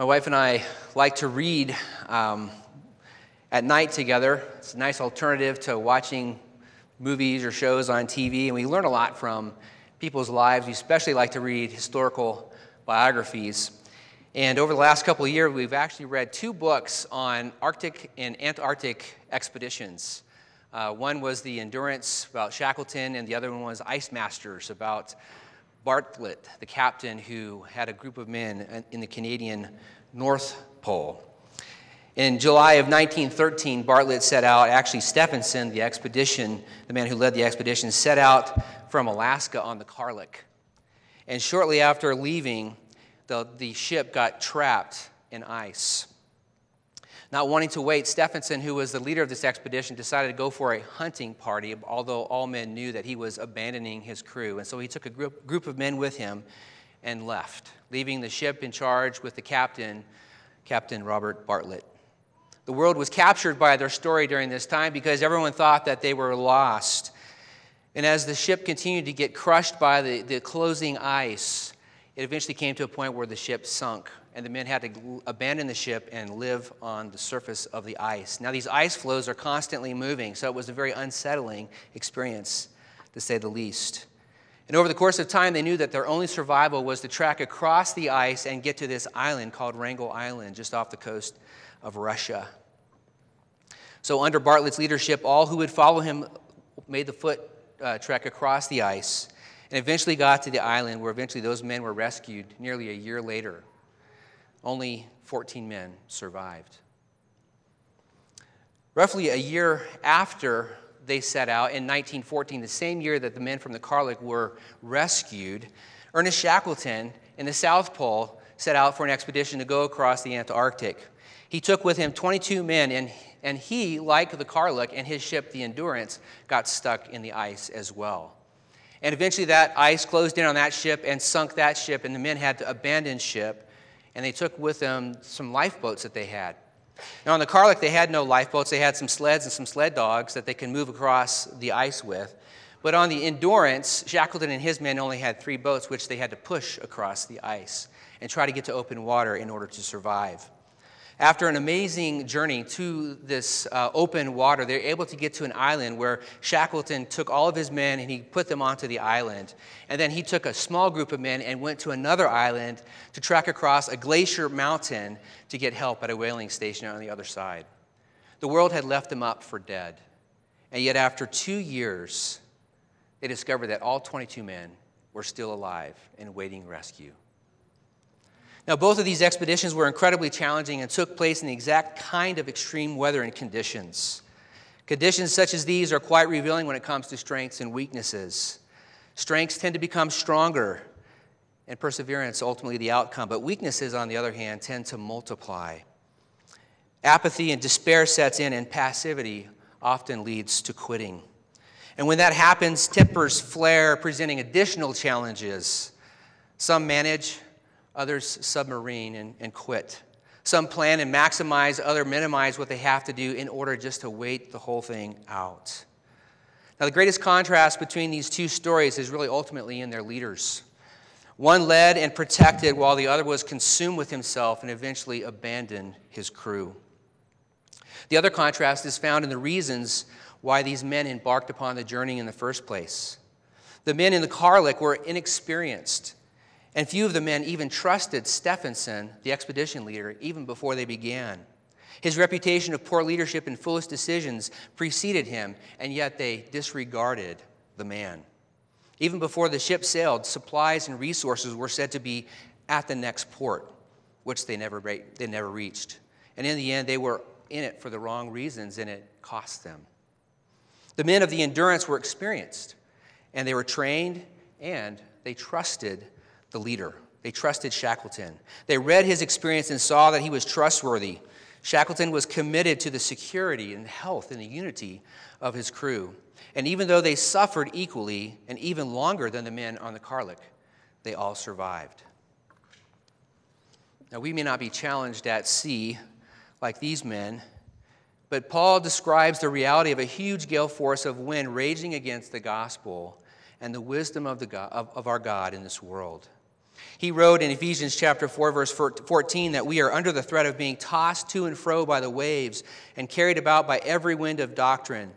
My wife and I like to read um, at night together. It's a nice alternative to watching movies or shows on TV, and we learn a lot from people's lives. We especially like to read historical biographies. And over the last couple of years, we've actually read two books on Arctic and Antarctic expeditions. Uh, one was The Endurance about Shackleton, and the other one was Ice Masters about Bartlett, the captain who had a group of men in the Canadian North Pole. In July of 1913, Bartlett set out, actually, Stefansson, the expedition, the man who led the expedition, set out from Alaska on the Karluk. And shortly after leaving, the, the ship got trapped in ice. Not wanting to wait, Stefansson, who was the leader of this expedition, decided to go for a hunting party, although all men knew that he was abandoning his crew. And so he took a group, group of men with him and left, leaving the ship in charge with the captain, Captain Robert Bartlett. The world was captured by their story during this time because everyone thought that they were lost. And as the ship continued to get crushed by the, the closing ice, it eventually came to a point where the ship sunk, and the men had to abandon the ship and live on the surface of the ice. Now, these ice floes are constantly moving, so it was a very unsettling experience, to say the least. And over the course of time, they knew that their only survival was to track across the ice and get to this island called Wrangel Island, just off the coast of Russia. So, under Bartlett's leadership, all who would follow him made the foot uh, trek across the ice and eventually got to the island where eventually those men were rescued nearly a year later. Only 14 men survived. Roughly a year after they set out, in 1914, the same year that the men from the Karluk were rescued, Ernest Shackleton in the South Pole set out for an expedition to go across the Antarctic. He took with him 22 men, and, and he, like the Karluk and his ship, the Endurance, got stuck in the ice as well. And eventually that ice closed in on that ship and sunk that ship, and the men had to abandon ship, and they took with them some lifeboats that they had. Now, on the Karluk, they had no lifeboats. They had some sleds and some sled dogs that they can move across the ice with. But on the Endurance, Shackleton and his men only had three boats, which they had to push across the ice and try to get to open water in order to survive. After an amazing journey to this uh, open water, they're able to get to an island where Shackleton took all of his men and he put them onto the island. And then he took a small group of men and went to another island to trek across a glacier mountain to get help at a whaling station on the other side. The world had left them up for dead. And yet, after two years, they discovered that all 22 men were still alive and waiting rescue. Now, both of these expeditions were incredibly challenging and took place in the exact kind of extreme weather and conditions. Conditions such as these are quite revealing when it comes to strengths and weaknesses. Strengths tend to become stronger, and perseverance ultimately the outcome, but weaknesses, on the other hand, tend to multiply. Apathy and despair sets in, and passivity often leads to quitting. And when that happens, tempers flare, presenting additional challenges. Some manage, others submarine and, and quit. Some plan and maximize, others minimize what they have to do in order just to wait the whole thing out. Now, the greatest contrast between these two stories is really ultimately in their leaders. One led and protected, while the other was consumed with himself and eventually abandoned his crew. The other contrast is found in the reasons why these men embarked upon the journey in the first place. The men in the Karluk were inexperienced and few of the men even trusted Stefansson, the expedition leader, even before they began. His reputation of poor leadership and foolish decisions preceded him, and yet they disregarded the man. Even before the ship sailed, supplies and resources were said to be at the next port, which they never, they never reached. And in the end, they were in it for the wrong reasons, and it cost them. The men of the endurance were experienced, and they were trained, and they trusted the leader. They trusted Shackleton. They read his experience and saw that he was trustworthy. Shackleton was committed to the security and health and the unity of his crew. And even though they suffered equally and even longer than the men on the Karluk, they all survived. Now, we may not be challenged at sea like these men, but Paul describes the reality of a huge gale force of wind raging against the gospel and the wisdom of, the God, of, of our God in this world. He wrote in Ephesians chapter 4 verse 14 that we are under the threat of being tossed to and fro by the waves and carried about by every wind of doctrine,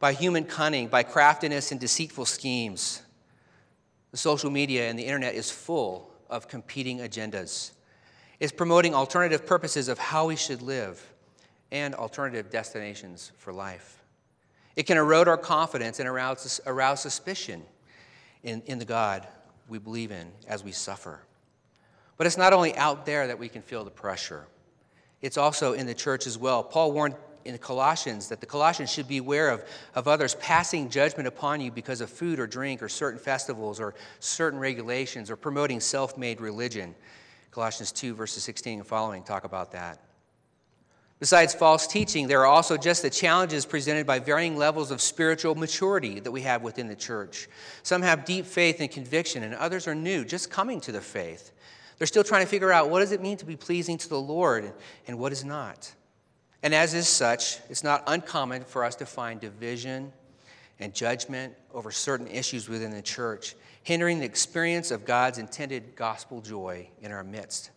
by human cunning, by craftiness and deceitful schemes. The social media and the internet is full of competing agendas. It's promoting alternative purposes of how we should live and alternative destinations for life. It can erode our confidence and arouse, arouse suspicion in, in the God we believe in as we suffer. But it's not only out there that we can feel the pressure, it's also in the church as well. Paul warned in Colossians that the Colossians should beware of, of others passing judgment upon you because of food or drink or certain festivals or certain regulations or promoting self made religion. Colossians 2, verses 16 and following talk about that. Besides false teaching, there are also just the challenges presented by varying levels of spiritual maturity that we have within the church. Some have deep faith and conviction, and others are new, just coming to the faith. They're still trying to figure out what does it mean to be pleasing to the Lord and what is not. And as is such, it's not uncommon for us to find division and judgment over certain issues within the church, hindering the experience of God's intended gospel joy in our midst.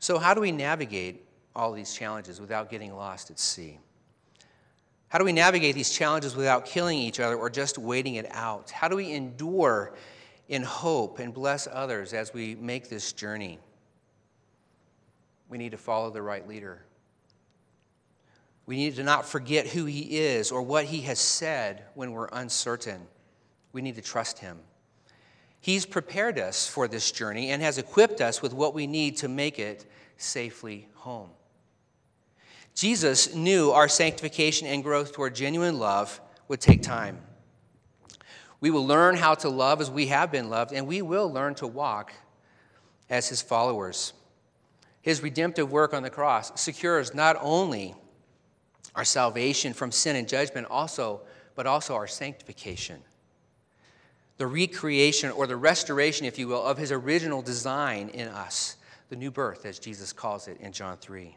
So, how do we navigate all these challenges without getting lost at sea? How do we navigate these challenges without killing each other or just waiting it out? How do we endure in hope and bless others as we make this journey? We need to follow the right leader. We need to not forget who he is or what he has said when we're uncertain. We need to trust him. He's prepared us for this journey and has equipped us with what we need to make it safely home. Jesus knew our sanctification and growth toward genuine love would take time. We will learn how to love as we have been loved, and we will learn to walk as his followers. His redemptive work on the cross secures not only our salvation from sin and judgment, also, but also our sanctification. The recreation or the restoration, if you will, of his original design in us, the new birth, as Jesus calls it in John 3.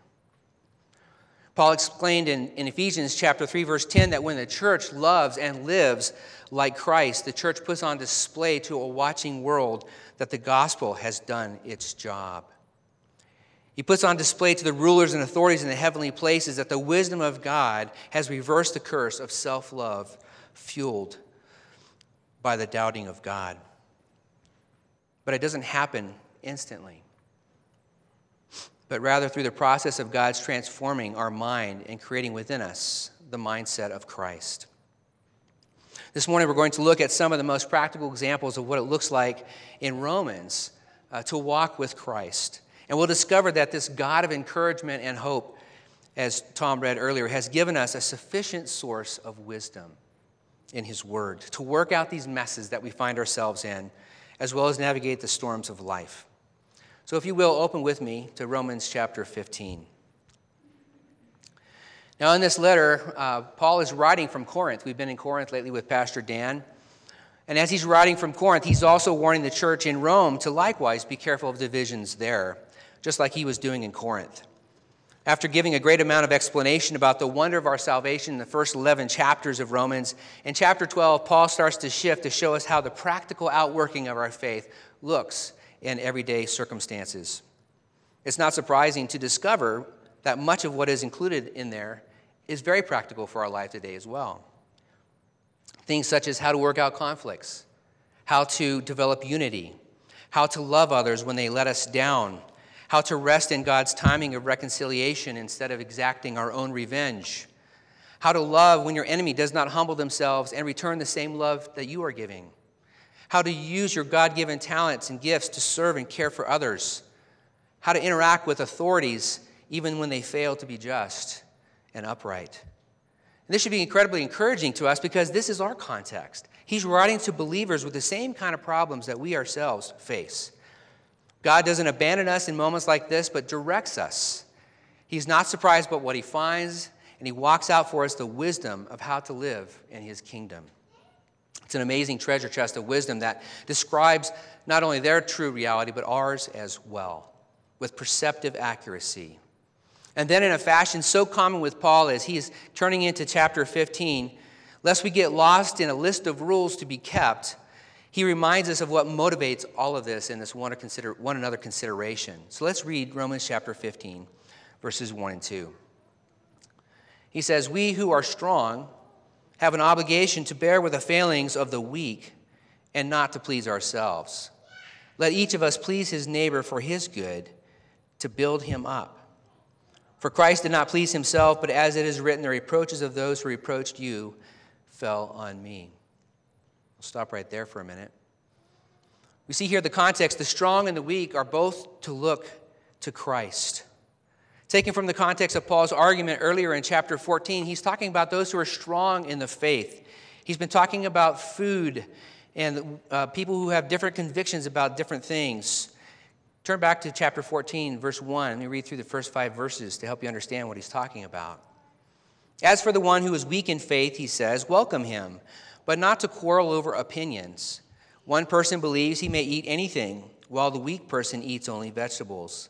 Paul explained in, in Ephesians chapter 3, verse 10, that when the church loves and lives like Christ, the church puts on display to a watching world that the gospel has done its job. He puts on display to the rulers and authorities in the heavenly places that the wisdom of God has reversed the curse of self love fueled by the doubting of God. But it doesn't happen instantly but rather through the process of God's transforming our mind and creating within us the mindset of Christ. This morning, we're going to look at some of the most practical examples of what it looks like in Romans uh, to walk with Christ. And we'll discover that this God of encouragement and hope, as Tom read earlier, has given us a sufficient source of wisdom in His Word to work out these messes that we find ourselves in, as well as navigate the storms of life. So, if you will, open with me to Romans chapter 15. Now, in this letter, uh, Paul is writing from Corinth. We've been in Corinth lately with Pastor Dan. And as he's writing from Corinth, he's also warning the church in Rome to likewise be careful of divisions there, just like he was doing in Corinth. After giving a great amount of explanation about the wonder of our salvation in the first 11 chapters of Romans, in chapter 12, Paul starts to shift to show us how the practical outworking of our faith looks in everyday circumstances. It's not surprising to discover that much of what is included in there is very practical for our life today as well. Things such as how to work out conflicts, how to develop unity, how to love others when they let us down, how to rest in God's timing of reconciliation instead of exacting our own revenge, how to love when your enemy does not humble themselves and return the same love that you are giving how to use your God given talents and gifts to serve and care for others, how to interact with authorities even when they fail to be just and upright. And this should be incredibly encouraging to us because this is our context. He's writing to believers with the same kind of problems that we ourselves face. God doesn't abandon us in moments like this, but directs us. He's not surprised by what he finds, and he walks out for us the wisdom of how to live in his kingdom. It's an amazing treasure chest of wisdom that describes not only their true reality, but ours as well, with perceptive accuracy. And then, in a fashion so common with Paul as he is turning into chapter 15, lest we get lost in a list of rules to be kept, he reminds us of what motivates all of this in this one, consider, one another consideration. So let's read Romans chapter 15, verses 1 and 2. He says, We who are strong have an obligation to bear with the failings of the weak and not to please ourselves. Let each of us please his neighbor for his good, to build him up. For Christ did not please himself, but as it is written, the reproaches of those who reproached you fell on me. We'll stop right there for a minute. We see here the context the strong and the weak are both to look to Christ. Taken from the context of Paul's argument earlier in chapter 14, he's talking about those who are strong in the faith. He's been talking about food and uh, people who have different convictions about different things. Turn back to chapter 14, verse 1. Let me read through the first five verses to help you understand what he's talking about. As for the one who is weak in faith, he says, welcome him but not to quarrel over opinions. One person believes he may eat anything, while the weak person eats only vegetables.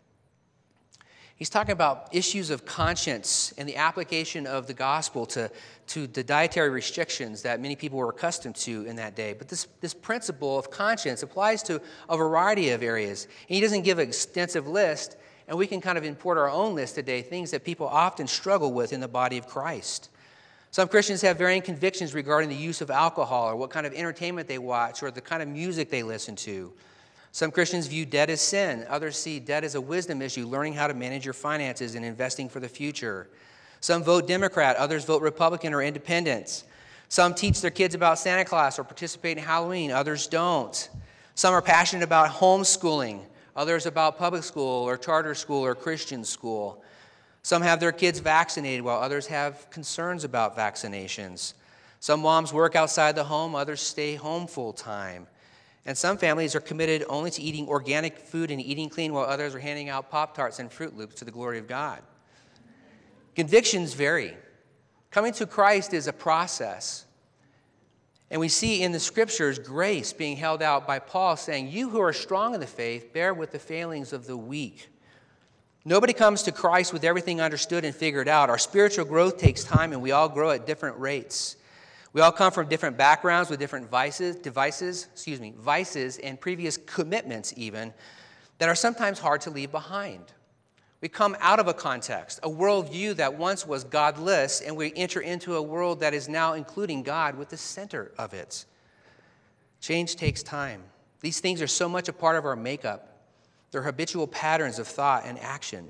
He's talking about issues of conscience and the application of the gospel to, to the dietary restrictions that many people were accustomed to in that day. But this, this principle of conscience applies to a variety of areas. And he doesn't give an extensive list, and we can kind of import our own list today, things that people often struggle with in the body of Christ. Some Christians have varying convictions regarding the use of alcohol or what kind of entertainment they watch or the kind of music they listen to. Some Christians view debt as sin. Others see debt as a wisdom issue, learning how to manage your finances and investing for the future. Some vote Democrat, others vote Republican or independent. Some teach their kids about Santa Claus or participate in Halloween, others don't. Some are passionate about homeschooling, others about public school or charter school or Christian school. Some have their kids vaccinated while others have concerns about vaccinations. Some moms work outside the home, others stay home full time. And some families are committed only to eating organic food and eating clean, while others are handing out Pop Tarts and Froot Loops to the glory of God. Convictions vary. Coming to Christ is a process. And we see in the scriptures grace being held out by Paul saying, You who are strong in the faith, bear with the failings of the weak. Nobody comes to Christ with everything understood and figured out. Our spiritual growth takes time, and we all grow at different rates. We all come from different backgrounds with different vices, devices, excuse me, vices and previous commitments even that are sometimes hard to leave behind. We come out of a context, a worldview that once was godless, and we enter into a world that is now including God with the center of it. Change takes time. These things are so much a part of our makeup. They're habitual patterns of thought and action.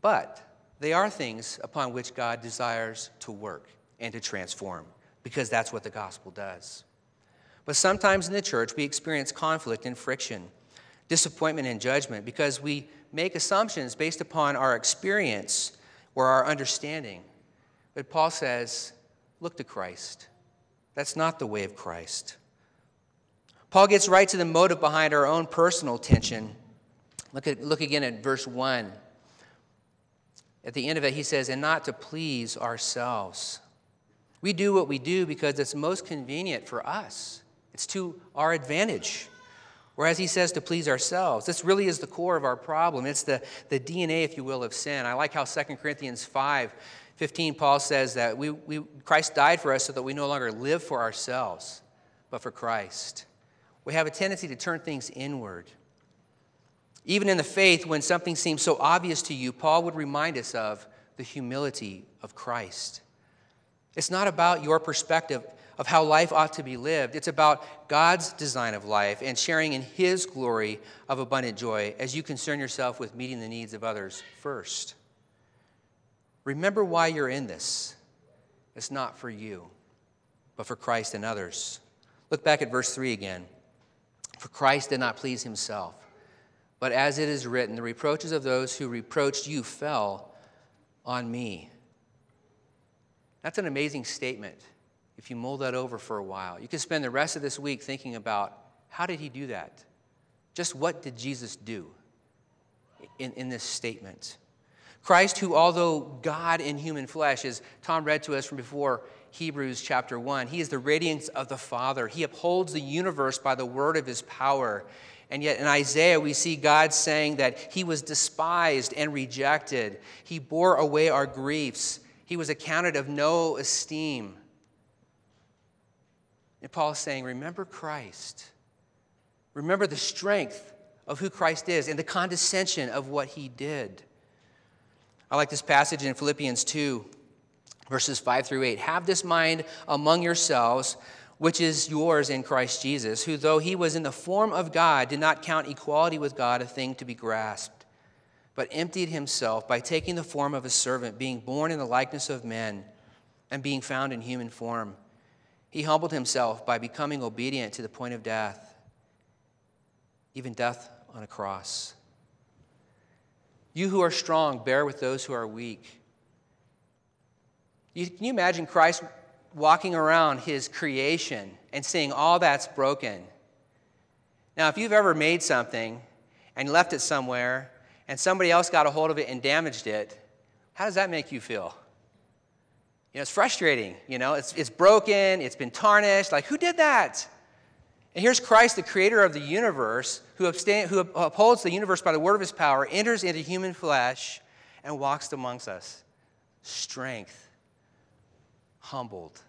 But they are things upon which God desires to work and to transform because that's what the gospel does. But sometimes in the church, we experience conflict and friction, disappointment and judgment because we make assumptions based upon our experience or our understanding. But Paul says, look to Christ. That's not the way of Christ. Paul gets right to the motive behind our own personal tension. Look, at, look again at verse 1. At the end of it, he says, and not to please ourselves. We do what we do because it's most convenient for us, it's to our advantage. Whereas he says to please ourselves. This really is the core of our problem. It's the, the DNA, if you will, of sin. I like how 2 Corinthians 5 15, Paul says that we, we, Christ died for us so that we no longer live for ourselves, but for Christ. We have a tendency to turn things inward. Even in the faith, when something seems so obvious to you, Paul would remind us of the humility of Christ. It's not about your perspective of how life ought to be lived. It's about God's design of life and sharing in His glory of abundant joy as you concern yourself with meeting the needs of others first. Remember why you're in this. It's not for you, but for Christ and others. Look back at verse 3 again. For Christ did not please himself, but as it is written, the reproaches of those who reproached you fell on me. That's an amazing statement if you mull that over for a while. You can spend the rest of this week thinking about how did he do that? Just what did Jesus do in, in this statement? Christ, who, although God in human flesh, as Tom read to us from before Hebrews chapter 1, he is the radiance of the Father. He upholds the universe by the word of his power. And yet in Isaiah, we see God saying that he was despised and rejected. He bore away our griefs. He was accounted of no esteem. And Paul is saying, Remember Christ. Remember the strength of who Christ is and the condescension of what he did. I like this passage in Philippians 2, verses 5 through 8. Have this mind among yourselves, which is yours in Christ Jesus, who, though he was in the form of God, did not count equality with God a thing to be grasped, but emptied himself by taking the form of a servant, being born in the likeness of men, and being found in human form. He humbled himself by becoming obedient to the point of death, even death on a cross. You who are strong, bear with those who are weak. You, can you imagine Christ walking around his creation and seeing all that's broken? Now, if you've ever made something and left it somewhere and somebody else got a hold of it and damaged it, how does that make you feel? You know, it's frustrating. You know, it's, it's broken, it's been tarnished. Like, who did that? And here's Christ, the creator of the universe, who, abstain, who upholds the universe by the word of his power, enters into human flesh and walks amongst us. Strength, humbled,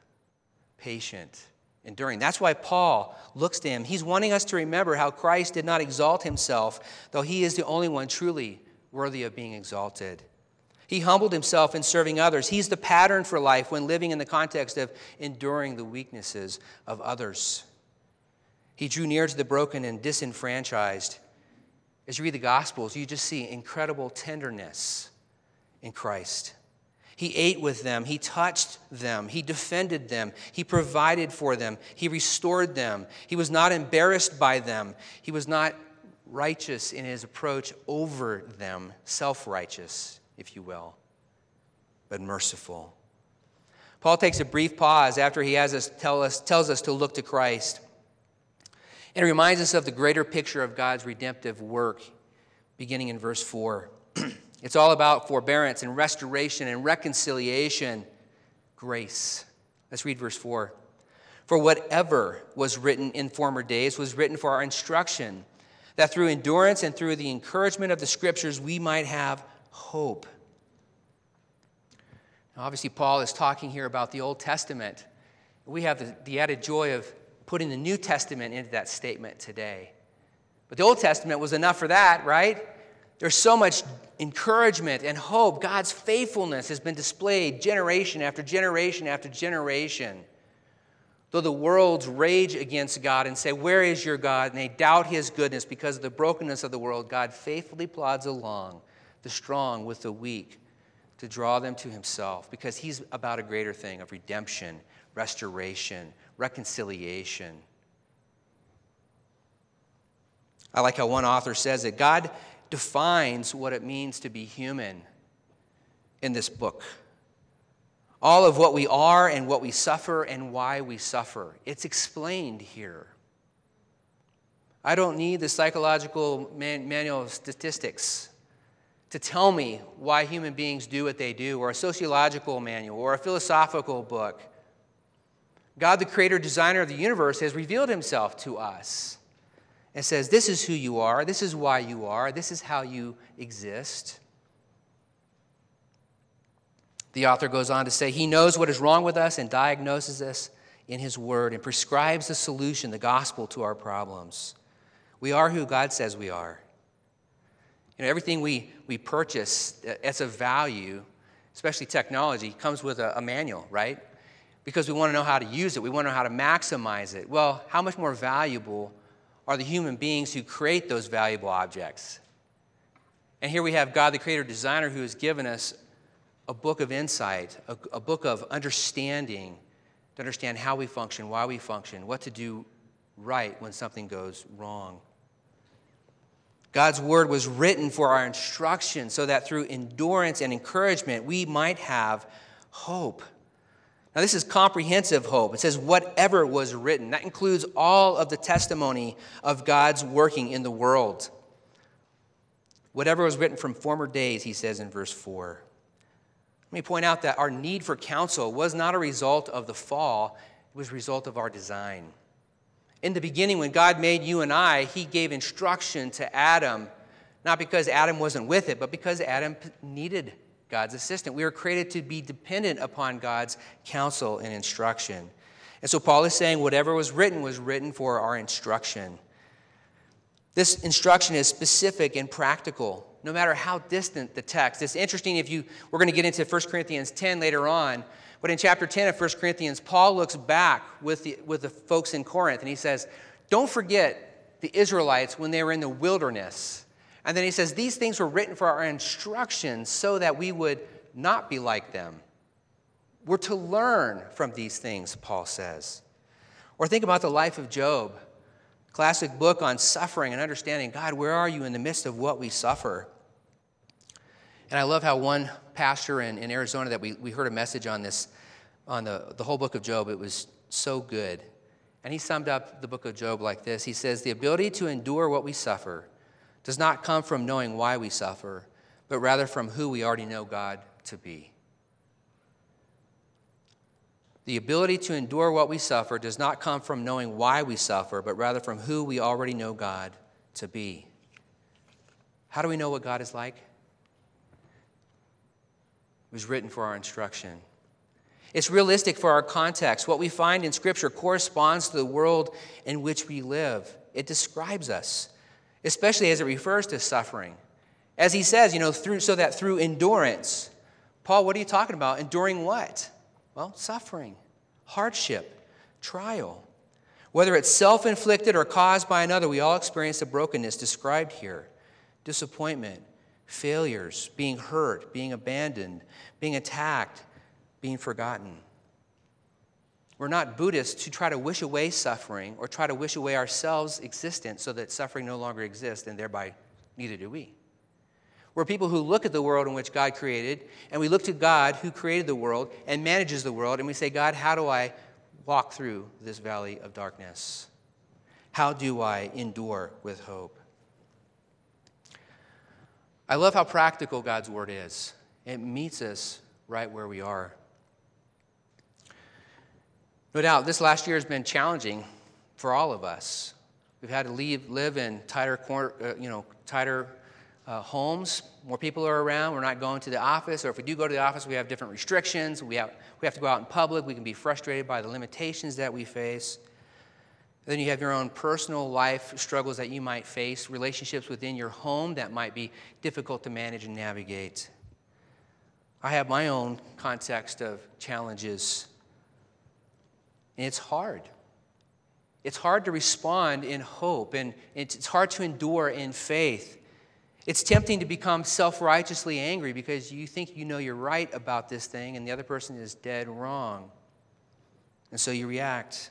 patient, enduring. That's why Paul looks to him. He's wanting us to remember how Christ did not exalt himself, though he is the only one truly worthy of being exalted. He humbled himself in serving others. He's the pattern for life when living in the context of enduring the weaknesses of others. He drew near to the broken and disenfranchised. As you read the Gospels, you just see incredible tenderness in Christ. He ate with them, He touched them, He defended them, He provided for them, He restored them. He was not embarrassed by them, He was not righteous in His approach over them, self righteous, if you will, but merciful. Paul takes a brief pause after he has us tell us, tells us to look to Christ. And it reminds us of the greater picture of God's redemptive work, beginning in verse 4. It's all about forbearance and restoration and reconciliation, grace. Let's read verse 4. For whatever was written in former days was written for our instruction, that through endurance and through the encouragement of the scriptures we might have hope. Now, obviously, Paul is talking here about the Old Testament. We have the, the added joy of putting the New Testament into that statement today. But the Old Testament was enough for that, right? There's so much encouragement and hope. God's faithfulness has been displayed generation after generation after generation. Though the worlds rage against God and say, Where is your God? and they doubt his goodness because of the brokenness of the world, God faithfully plods along, the strong with the weak, to draw them to himself because he's about a greater thing of redemption, restoration, reconciliation. I like how one author says that God defines what it means to be human in this book. All of what we are and what we suffer and why we suffer. It's explained here. I don't need the psychological man- manual of statistics to tell me why human beings do what they do, or a sociological manual, or a philosophical book. God, the creator, designer of the universe, has revealed himself to us and says, This is who you are, this is why you are, this is how you exist. The author goes on to say, He knows what is wrong with us and diagnoses us in His Word and prescribes the solution, the gospel, to our problems. We are who God says we are. You know, everything we, we purchase as a value, especially technology, comes with a, a manual, right? because we want to know how to use it. We want to know how to maximize it. Well, how much more valuable are the human beings who create those valuable objects? And here we have God, the creator designer, who has given us a book of insight, a, a book of understanding to understand how we function, why we function, what to do right when something goes wrong. God's word was written for our instruction so that through endurance and encouragement we might have hope. Now, this is comprehensive hope. It says, whatever was written. That includes all of the testimony of God's working in the world. Whatever was written from former days, he says in verse 4. Let me point out that our need for counsel was not a result of the fall, it was a result of our design. In the beginning, when God made you and I, he gave instruction to Adam, not because Adam wasn't with it, but because Adam needed God's assistant. We were created to be dependent upon God's counsel and instruction. And so Paul is saying whatever was written was written for our instruction. This instruction is specific and practical, no matter how distant the text. It's interesting if you, we're going to get into 1 Corinthians 10 later on, but in chapter 10 of 1 Corinthians, Paul looks back with the, with the folks in Corinth and he says, Don't forget the Israelites when they were in the wilderness. And then he says, These things were written for our instruction so that we would not be like them. We're to learn from these things, Paul says. Or think about the life of Job, classic book on suffering and understanding God, where are you in the midst of what we suffer? And I love how one pastor in, in Arizona that we, we heard a message on this, on the, the whole book of Job, it was so good. And he summed up the book of Job like this He says, The ability to endure what we suffer does not come from knowing why we suffer, but rather from who we already know God to be. The ability to endure what we suffer does not come from knowing why we suffer, but rather from who we already know God to be. How do we know what God is like? It was written for our instruction. It's realistic for our context. What we find in Scripture corresponds to the world in which we live. It describes us, especially as it refers to suffering. As he says, you know, through, so that through endurance. Paul, what are you talking about? Enduring what? Well, suffering, hardship, trial. Whether it's self inflicted or caused by another, we all experience the brokenness described here disappointment, failures, being hurt, being abandoned, being attacked, being forgotten. We're not Buddhists who try to wish away suffering or try to wish away ourselves' existence so that suffering no longer exists, and thereby neither do we. We're people who look at the world in which God created, and we look to God who created the world and manages the world, and we say, God, how do I walk through this valley of darkness? How do I endure with hope? I love how practical God's word is. It meets us right where we are. No doubt, this last year has been challenging for all of us. We've had to leave, live in tighter, uh, you know, tighter uh, homes. More people are around. We're not going to the office, or if we do go to the office, we have different restrictions. We have, we have to go out in public. We can be frustrated by the limitations that we face. Then you have your own personal life struggles that you might face, relationships within your home that might be difficult to manage and navigate. I have my own context of challenges, and it's hard. It's hard to respond in hope, and it's hard to endure in faith. It's tempting to become self righteously angry because you think you know you're right about this thing and the other person is dead wrong. And so you react.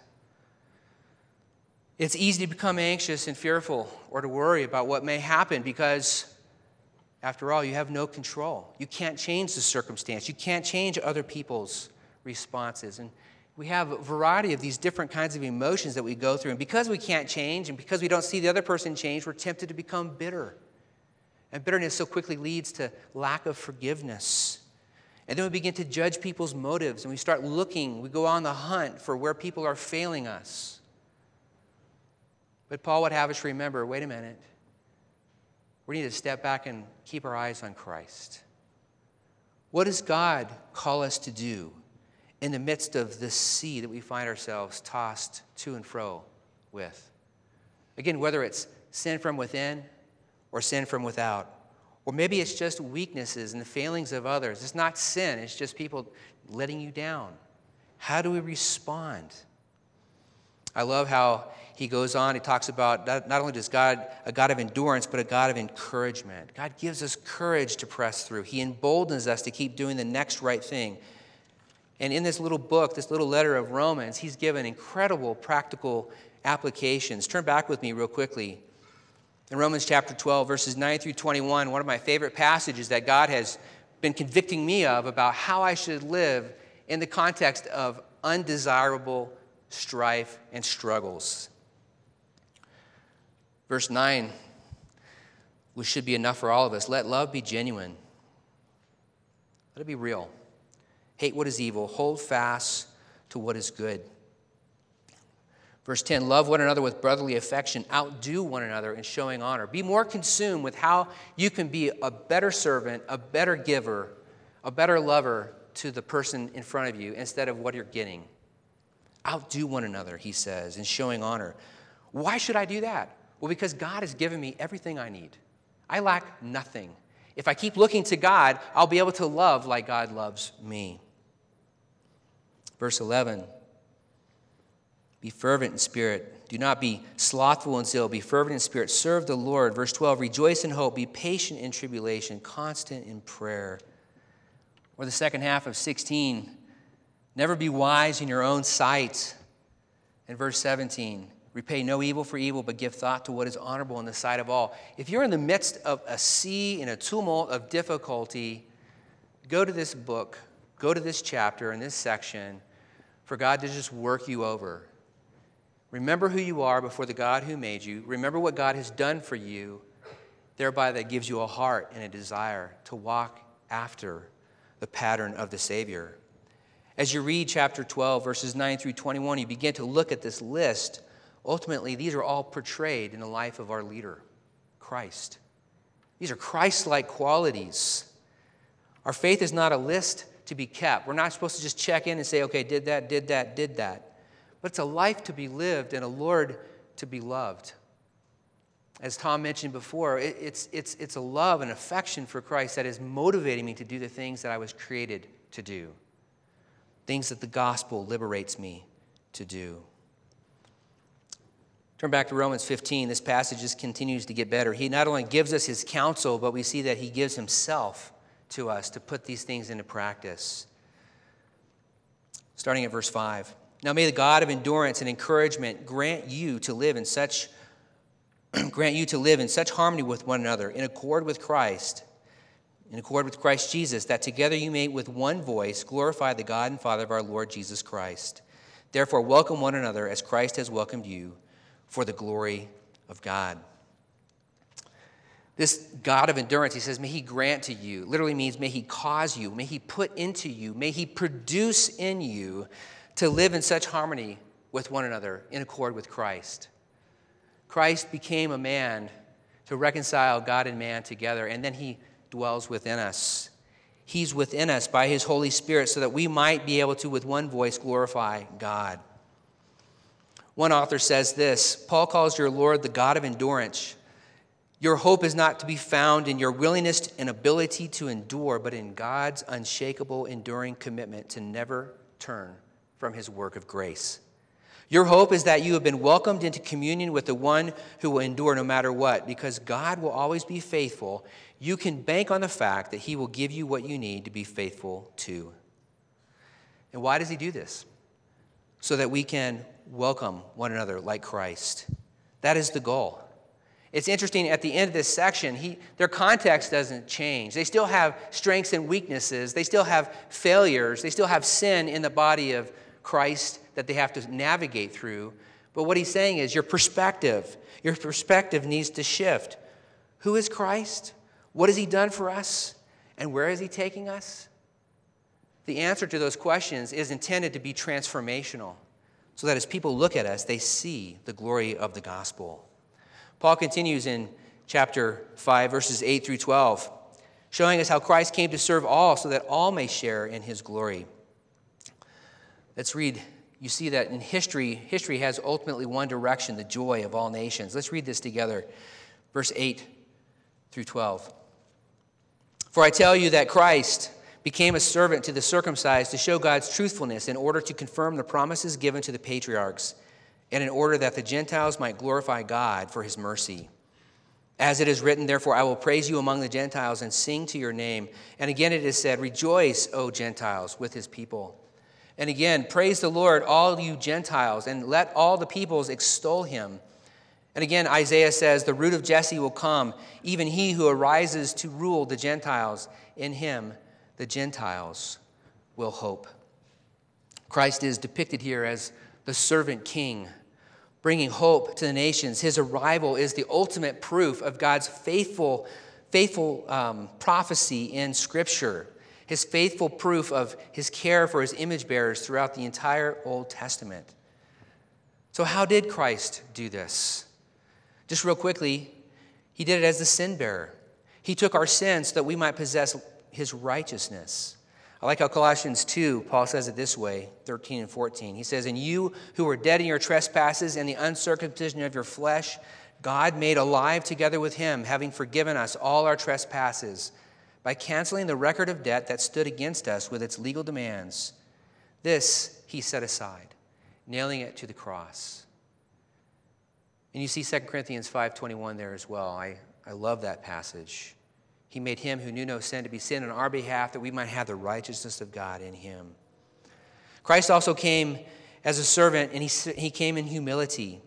It's easy to become anxious and fearful or to worry about what may happen because, after all, you have no control. You can't change the circumstance, you can't change other people's responses. And we have a variety of these different kinds of emotions that we go through. And because we can't change and because we don't see the other person change, we're tempted to become bitter and bitterness so quickly leads to lack of forgiveness. And then we begin to judge people's motives and we start looking, we go on the hunt for where people are failing us. But Paul would have us remember wait a minute. We need to step back and keep our eyes on Christ. What does God call us to do in the midst of this sea that we find ourselves tossed to and fro with? Again, whether it's sin from within or sin from without. Or maybe it's just weaknesses and the failings of others. It's not sin, it's just people letting you down. How do we respond? I love how he goes on. He talks about not, only does God a God of endurance, but a God of encouragement. God gives us courage to press through. He emboldens us to keep doing the next right thing. And in this little book, this little letter of Romans, he's given incredible practical applications. Turn back with me real quickly in Romans chapter 12, verses 9 through 21, one of my favorite passages that God has been convicting me of about how I should live in the context of undesirable strife and struggles. Verse 9 which should be enough for all of us. Let love be genuine. Let it be real. Hate what is evil. Hold fast to what is good. Verse 10 Love one another with brotherly affection. Outdo one another in showing honor. Be more consumed with how you can be a better servant, a better giver, a better lover to the person in front of you instead of what you're getting. Outdo one another, he says, in showing honor. Why should I do that? Well, because God has given me everything I need. I lack nothing. If I keep looking to God, I'll be able to love like God loves me. Verse 11 Be fervent in spirit. Do not be slothful in zeal. Be fervent in spirit. Serve the Lord. Verse 12 Rejoice in hope. Be patient in tribulation. Constant in prayer. Or the second half of 16 Never be wise in your own sight. And verse 17, repay no evil for evil, but give thought to what is honorable in the sight of all. If you're in the midst of a sea in a tumult of difficulty, go to this book, go to this chapter in this section for God to just work you over. Remember who you are before the God who made you. Remember what God has done for you. Thereby, that gives you a heart and a desire to walk after the pattern of the Savior. As you read chapter 12, verses 9 through 21, you begin to look at this list. Ultimately, these are all portrayed in the life of our leader, Christ. These are Christ like qualities. Our faith is not a list to be kept. We're not supposed to just check in and say, okay, did that, did that, did that. But it's a life to be lived and a Lord to be loved. As Tom mentioned before, it's, it's, it's a love and affection for Christ that is motivating me to do the things that I was created to do things that the gospel liberates me to do. Turn back to Romans 15. This passage just continues to get better. He not only gives us his counsel, but we see that he gives himself to us to put these things into practice. Starting at verse 5. Now may the God of endurance and encouragement grant you to live in such grant you to live in such harmony with one another in accord with Christ in accord with Christ Jesus, that together you may with one voice glorify the God and Father of our Lord Jesus Christ. Therefore, welcome one another as Christ has welcomed you for the glory of God. This God of endurance, he says, may he grant to you, literally means may he cause you, may he put into you, may he produce in you to live in such harmony with one another in accord with Christ. Christ became a man to reconcile God and man together, and then he dwells within us. He's within us by His Holy Spirit so that we might be able to, with one voice, glorify God. One author says this Paul calls your Lord the God of endurance. Your hope is not to be found in your willingness and ability to endure, but in God's unshakable, enduring commitment to never turn from His work of grace. Your hope is that you have been welcomed into communion with the one who will endure no matter what, because God will always be faithful you can bank on the fact that He will give you what you need to be faithful to. And why does He do this? So that we can welcome one another like Christ. That is the goal. It's interesting at the end of this section, he, their context doesn't change. They still have strengths and weaknesses, they still have failures, they still have sin in the body of Christ that they have to navigate through. But what he's saying is your perspective, your perspective needs to shift. Who is Christ? What has He done for us? And where is He taking us? The answer to those questions is intended to be transformational so that as people look at us, they see the glory of the gospel. Paul continues in chapter 5, verses 8 through 12, showing us how Christ came to serve all so that all may share in his glory. Let's read. You see that in history, history has ultimately one direction, the joy of all nations. Let's read this together. Verse 8 through 12. For I tell you that Christ became a servant to the circumcised to show God's truthfulness in order to confirm the promises given to the patriarchs, and in order that the Gentiles might glorify God for his mercy. As it is written, therefore, I will praise you among the Gentiles and sing to your name. And again it is said, Rejoice, O Gentiles, with his people. And again, praise the Lord, all you Gentiles, and let all the peoples extol him. And again, Isaiah says, The root of Jesse will come, even he who arises to rule the Gentiles. In him, the Gentiles will hope. Christ is depicted here as the servant king, bringing hope to the nations. His arrival is the ultimate proof of God's faithful, faithful um, prophecy in Scripture, his faithful proof of his care for his image bearers throughout the entire Old Testament. So, how did Christ do this? Just real quickly, he did it as the sin bearer. He took our sins so that we might possess his righteousness. I like how Colossians 2, Paul says it this way 13 and 14. He says, And you who were dead in your trespasses and the uncircumcision of your flesh, God made alive together with him, having forgiven us all our trespasses by canceling the record of debt that stood against us with its legal demands. This he set aside, nailing it to the cross. And you see 2 Corinthians 5:21 there as well. I, I love that passage. He made him who knew no sin to be sin on our behalf that we might have the righteousness of God in him. Christ also came as a servant and he, he came in humility.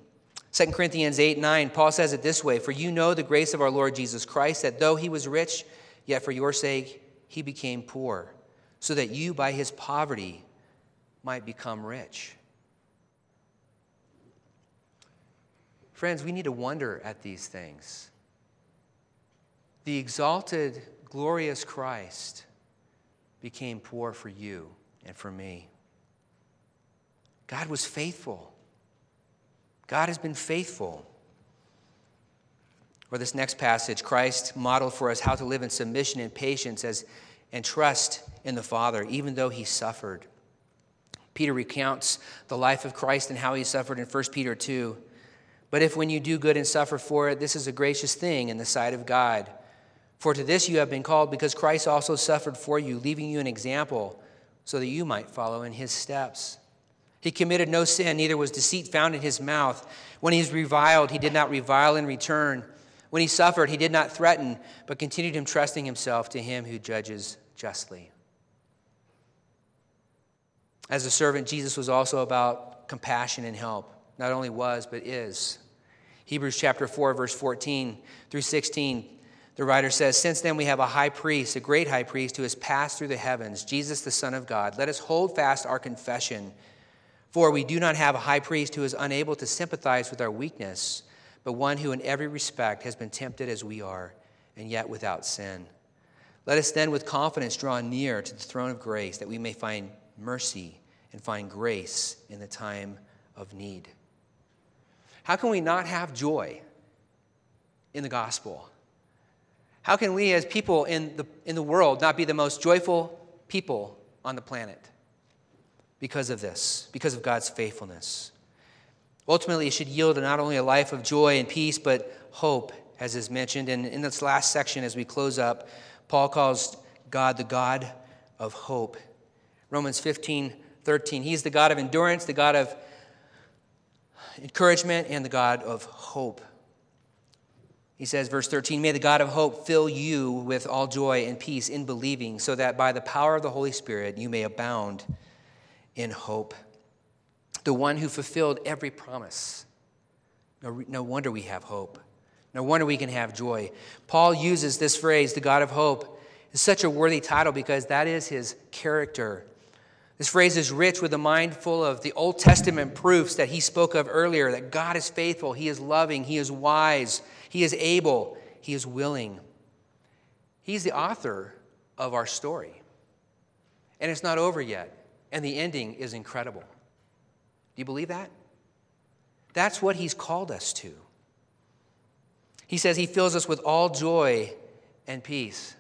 2 Corinthians 8 9, Paul says it this way For you know the grace of our Lord Jesus Christ, that though he was rich, yet for your sake he became poor, so that you by his poverty might become rich. Friends, we need to wonder at these things the exalted, glorious Christ became poor for you and for me. God was faithful. God has been faithful. Or this next passage, Christ modeled for us how to live in submission and patience as, and trust in the Father, even though he suffered. Peter recounts the life of Christ and how he suffered in 1 Peter 2. But if when you do good and suffer for it, this is a gracious thing in the sight of God. For to this you have been called, because Christ also suffered for you, leaving you an example, so that you might follow in his steps. He committed no sin, neither was deceit found in his mouth. When he was reviled, he did not revile in return. When he suffered, he did not threaten, but continued entrusting himself to him who judges justly. As a servant, Jesus was also about compassion and help. Not only was, but is. Hebrews chapter 4, verse 14 through 16 the writer says, Since then we have a high priest, a great high priest, who has passed through the heavens, Jesus the Son of God. Let us hold fast our confession. For we do not have a high priest who is unable to sympathize with our weakness, but one who in every respect has been tempted as we are, and yet without sin. Let us then with confidence draw near to the throne of grace, that we may find mercy and find grace in the time of need. How can we not have joy in the gospel? How can we, as people in the, in the world, not be the most joyful people on the planet because of this, because of God's faithfulness? Ultimately, it should yield not only a life of joy and peace, but hope, as is mentioned. And in this last section, as we close up, Paul calls God the God of hope. Romans 15, 13. He's the God of endurance, the God of encouragement, and the God of hope. He says, verse 13, May the God of hope fill you with all joy and peace in believing, so that by the power of the Holy Spirit you may abound in hope. The one who fulfilled every promise. No, no wonder we have hope. No wonder we can have joy. Paul uses this phrase, the God of hope, is such a worthy title because that is his character. This phrase is rich with a mind full of the Old Testament proofs that he spoke of earlier that God is faithful, he is loving, he is wise, he is able, He is willing. He's the author of our story. And it's not over yet. And the ending is incredible. Do you believe that? That's what He's called us to. He says He fills us with all joy and peace,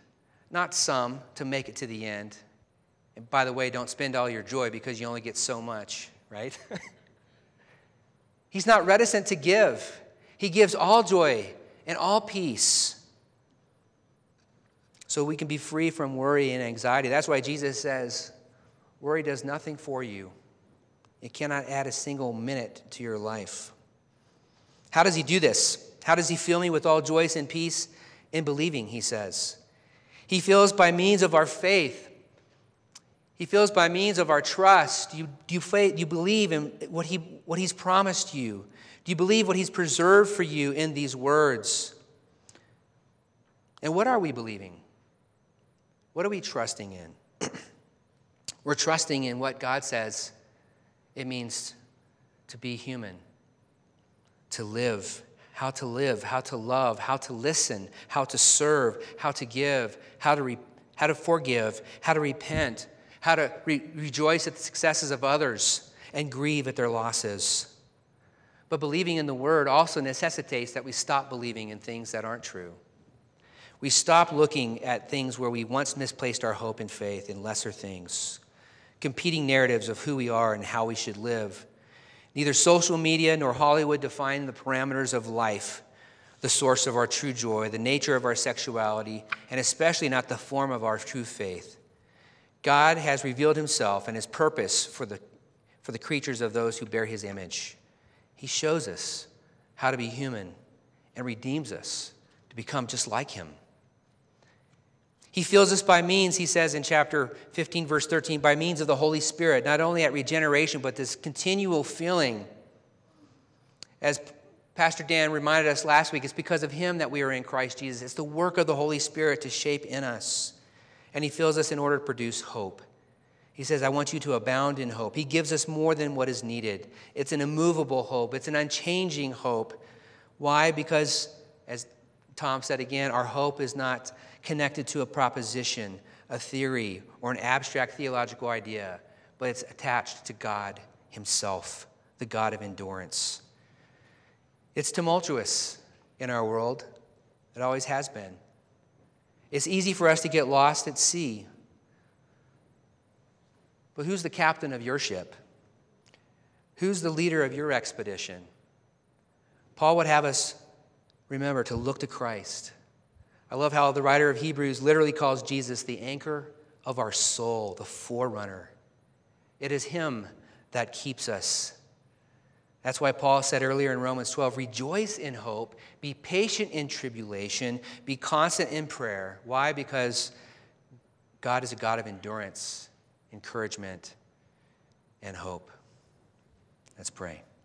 not some to make it to the end. And by the way, don't spend all your joy because you only get so much, right? He's not reticent to give. He gives all joy and all peace so we can be free from worry and anxiety. That's why Jesus says, Worry does nothing for you, it cannot add a single minute to your life. How does he do this? How does he fill me with all joy and peace in believing? He says. He fills by means of our faith. He fills by means of our trust. You, you, faith, you believe in what, he, what He's promised you. Do you believe what He's preserved for you in these words? And what are we believing? What are we trusting in? We're trusting in what God says it means to be human. to live, how to live, how to love, how to listen, how to serve, how to give, how to, re- how to forgive, how to repent, how to re- rejoice at the successes of others and grieve at their losses. But believing in the Word also necessitates that we stop believing in things that aren't true. We stop looking at things where we once misplaced our hope and faith in lesser things, competing narratives of who we are and how we should live. Neither social media nor Hollywood define the parameters of life, the source of our true joy, the nature of our sexuality, and especially not the form of our true faith. God has revealed himself and his purpose for the, for the creatures of those who bear his image. He shows us how to be human and redeems us to become just like him. He fills us by means, he says in chapter 15, verse 13, by means of the Holy Spirit, not only at regeneration, but this continual filling. As Pastor Dan reminded us last week, it's because of him that we are in Christ Jesus. It's the work of the Holy Spirit to shape in us. And he fills us in order to produce hope. He says, I want you to abound in hope. He gives us more than what is needed. It's an immovable hope, it's an unchanging hope. Why? Because, as Tom said again, our hope is not connected to a proposition, a theory, or an abstract theological idea, but it's attached to God Himself, the God of endurance. It's tumultuous in our world, it always has been. It's easy for us to get lost at sea. But who's the captain of your ship? Who's the leader of your expedition? Paul would have us remember to look to Christ I love how the writer of Hebrews literally calls Jesus the anchor of our soul, the forerunner. It is Him that keeps us. That's why Paul said earlier in Romans 12 rejoice in hope, be patient in tribulation, be constant in prayer. Why? Because God is a God of endurance, encouragement, and hope. Let's pray.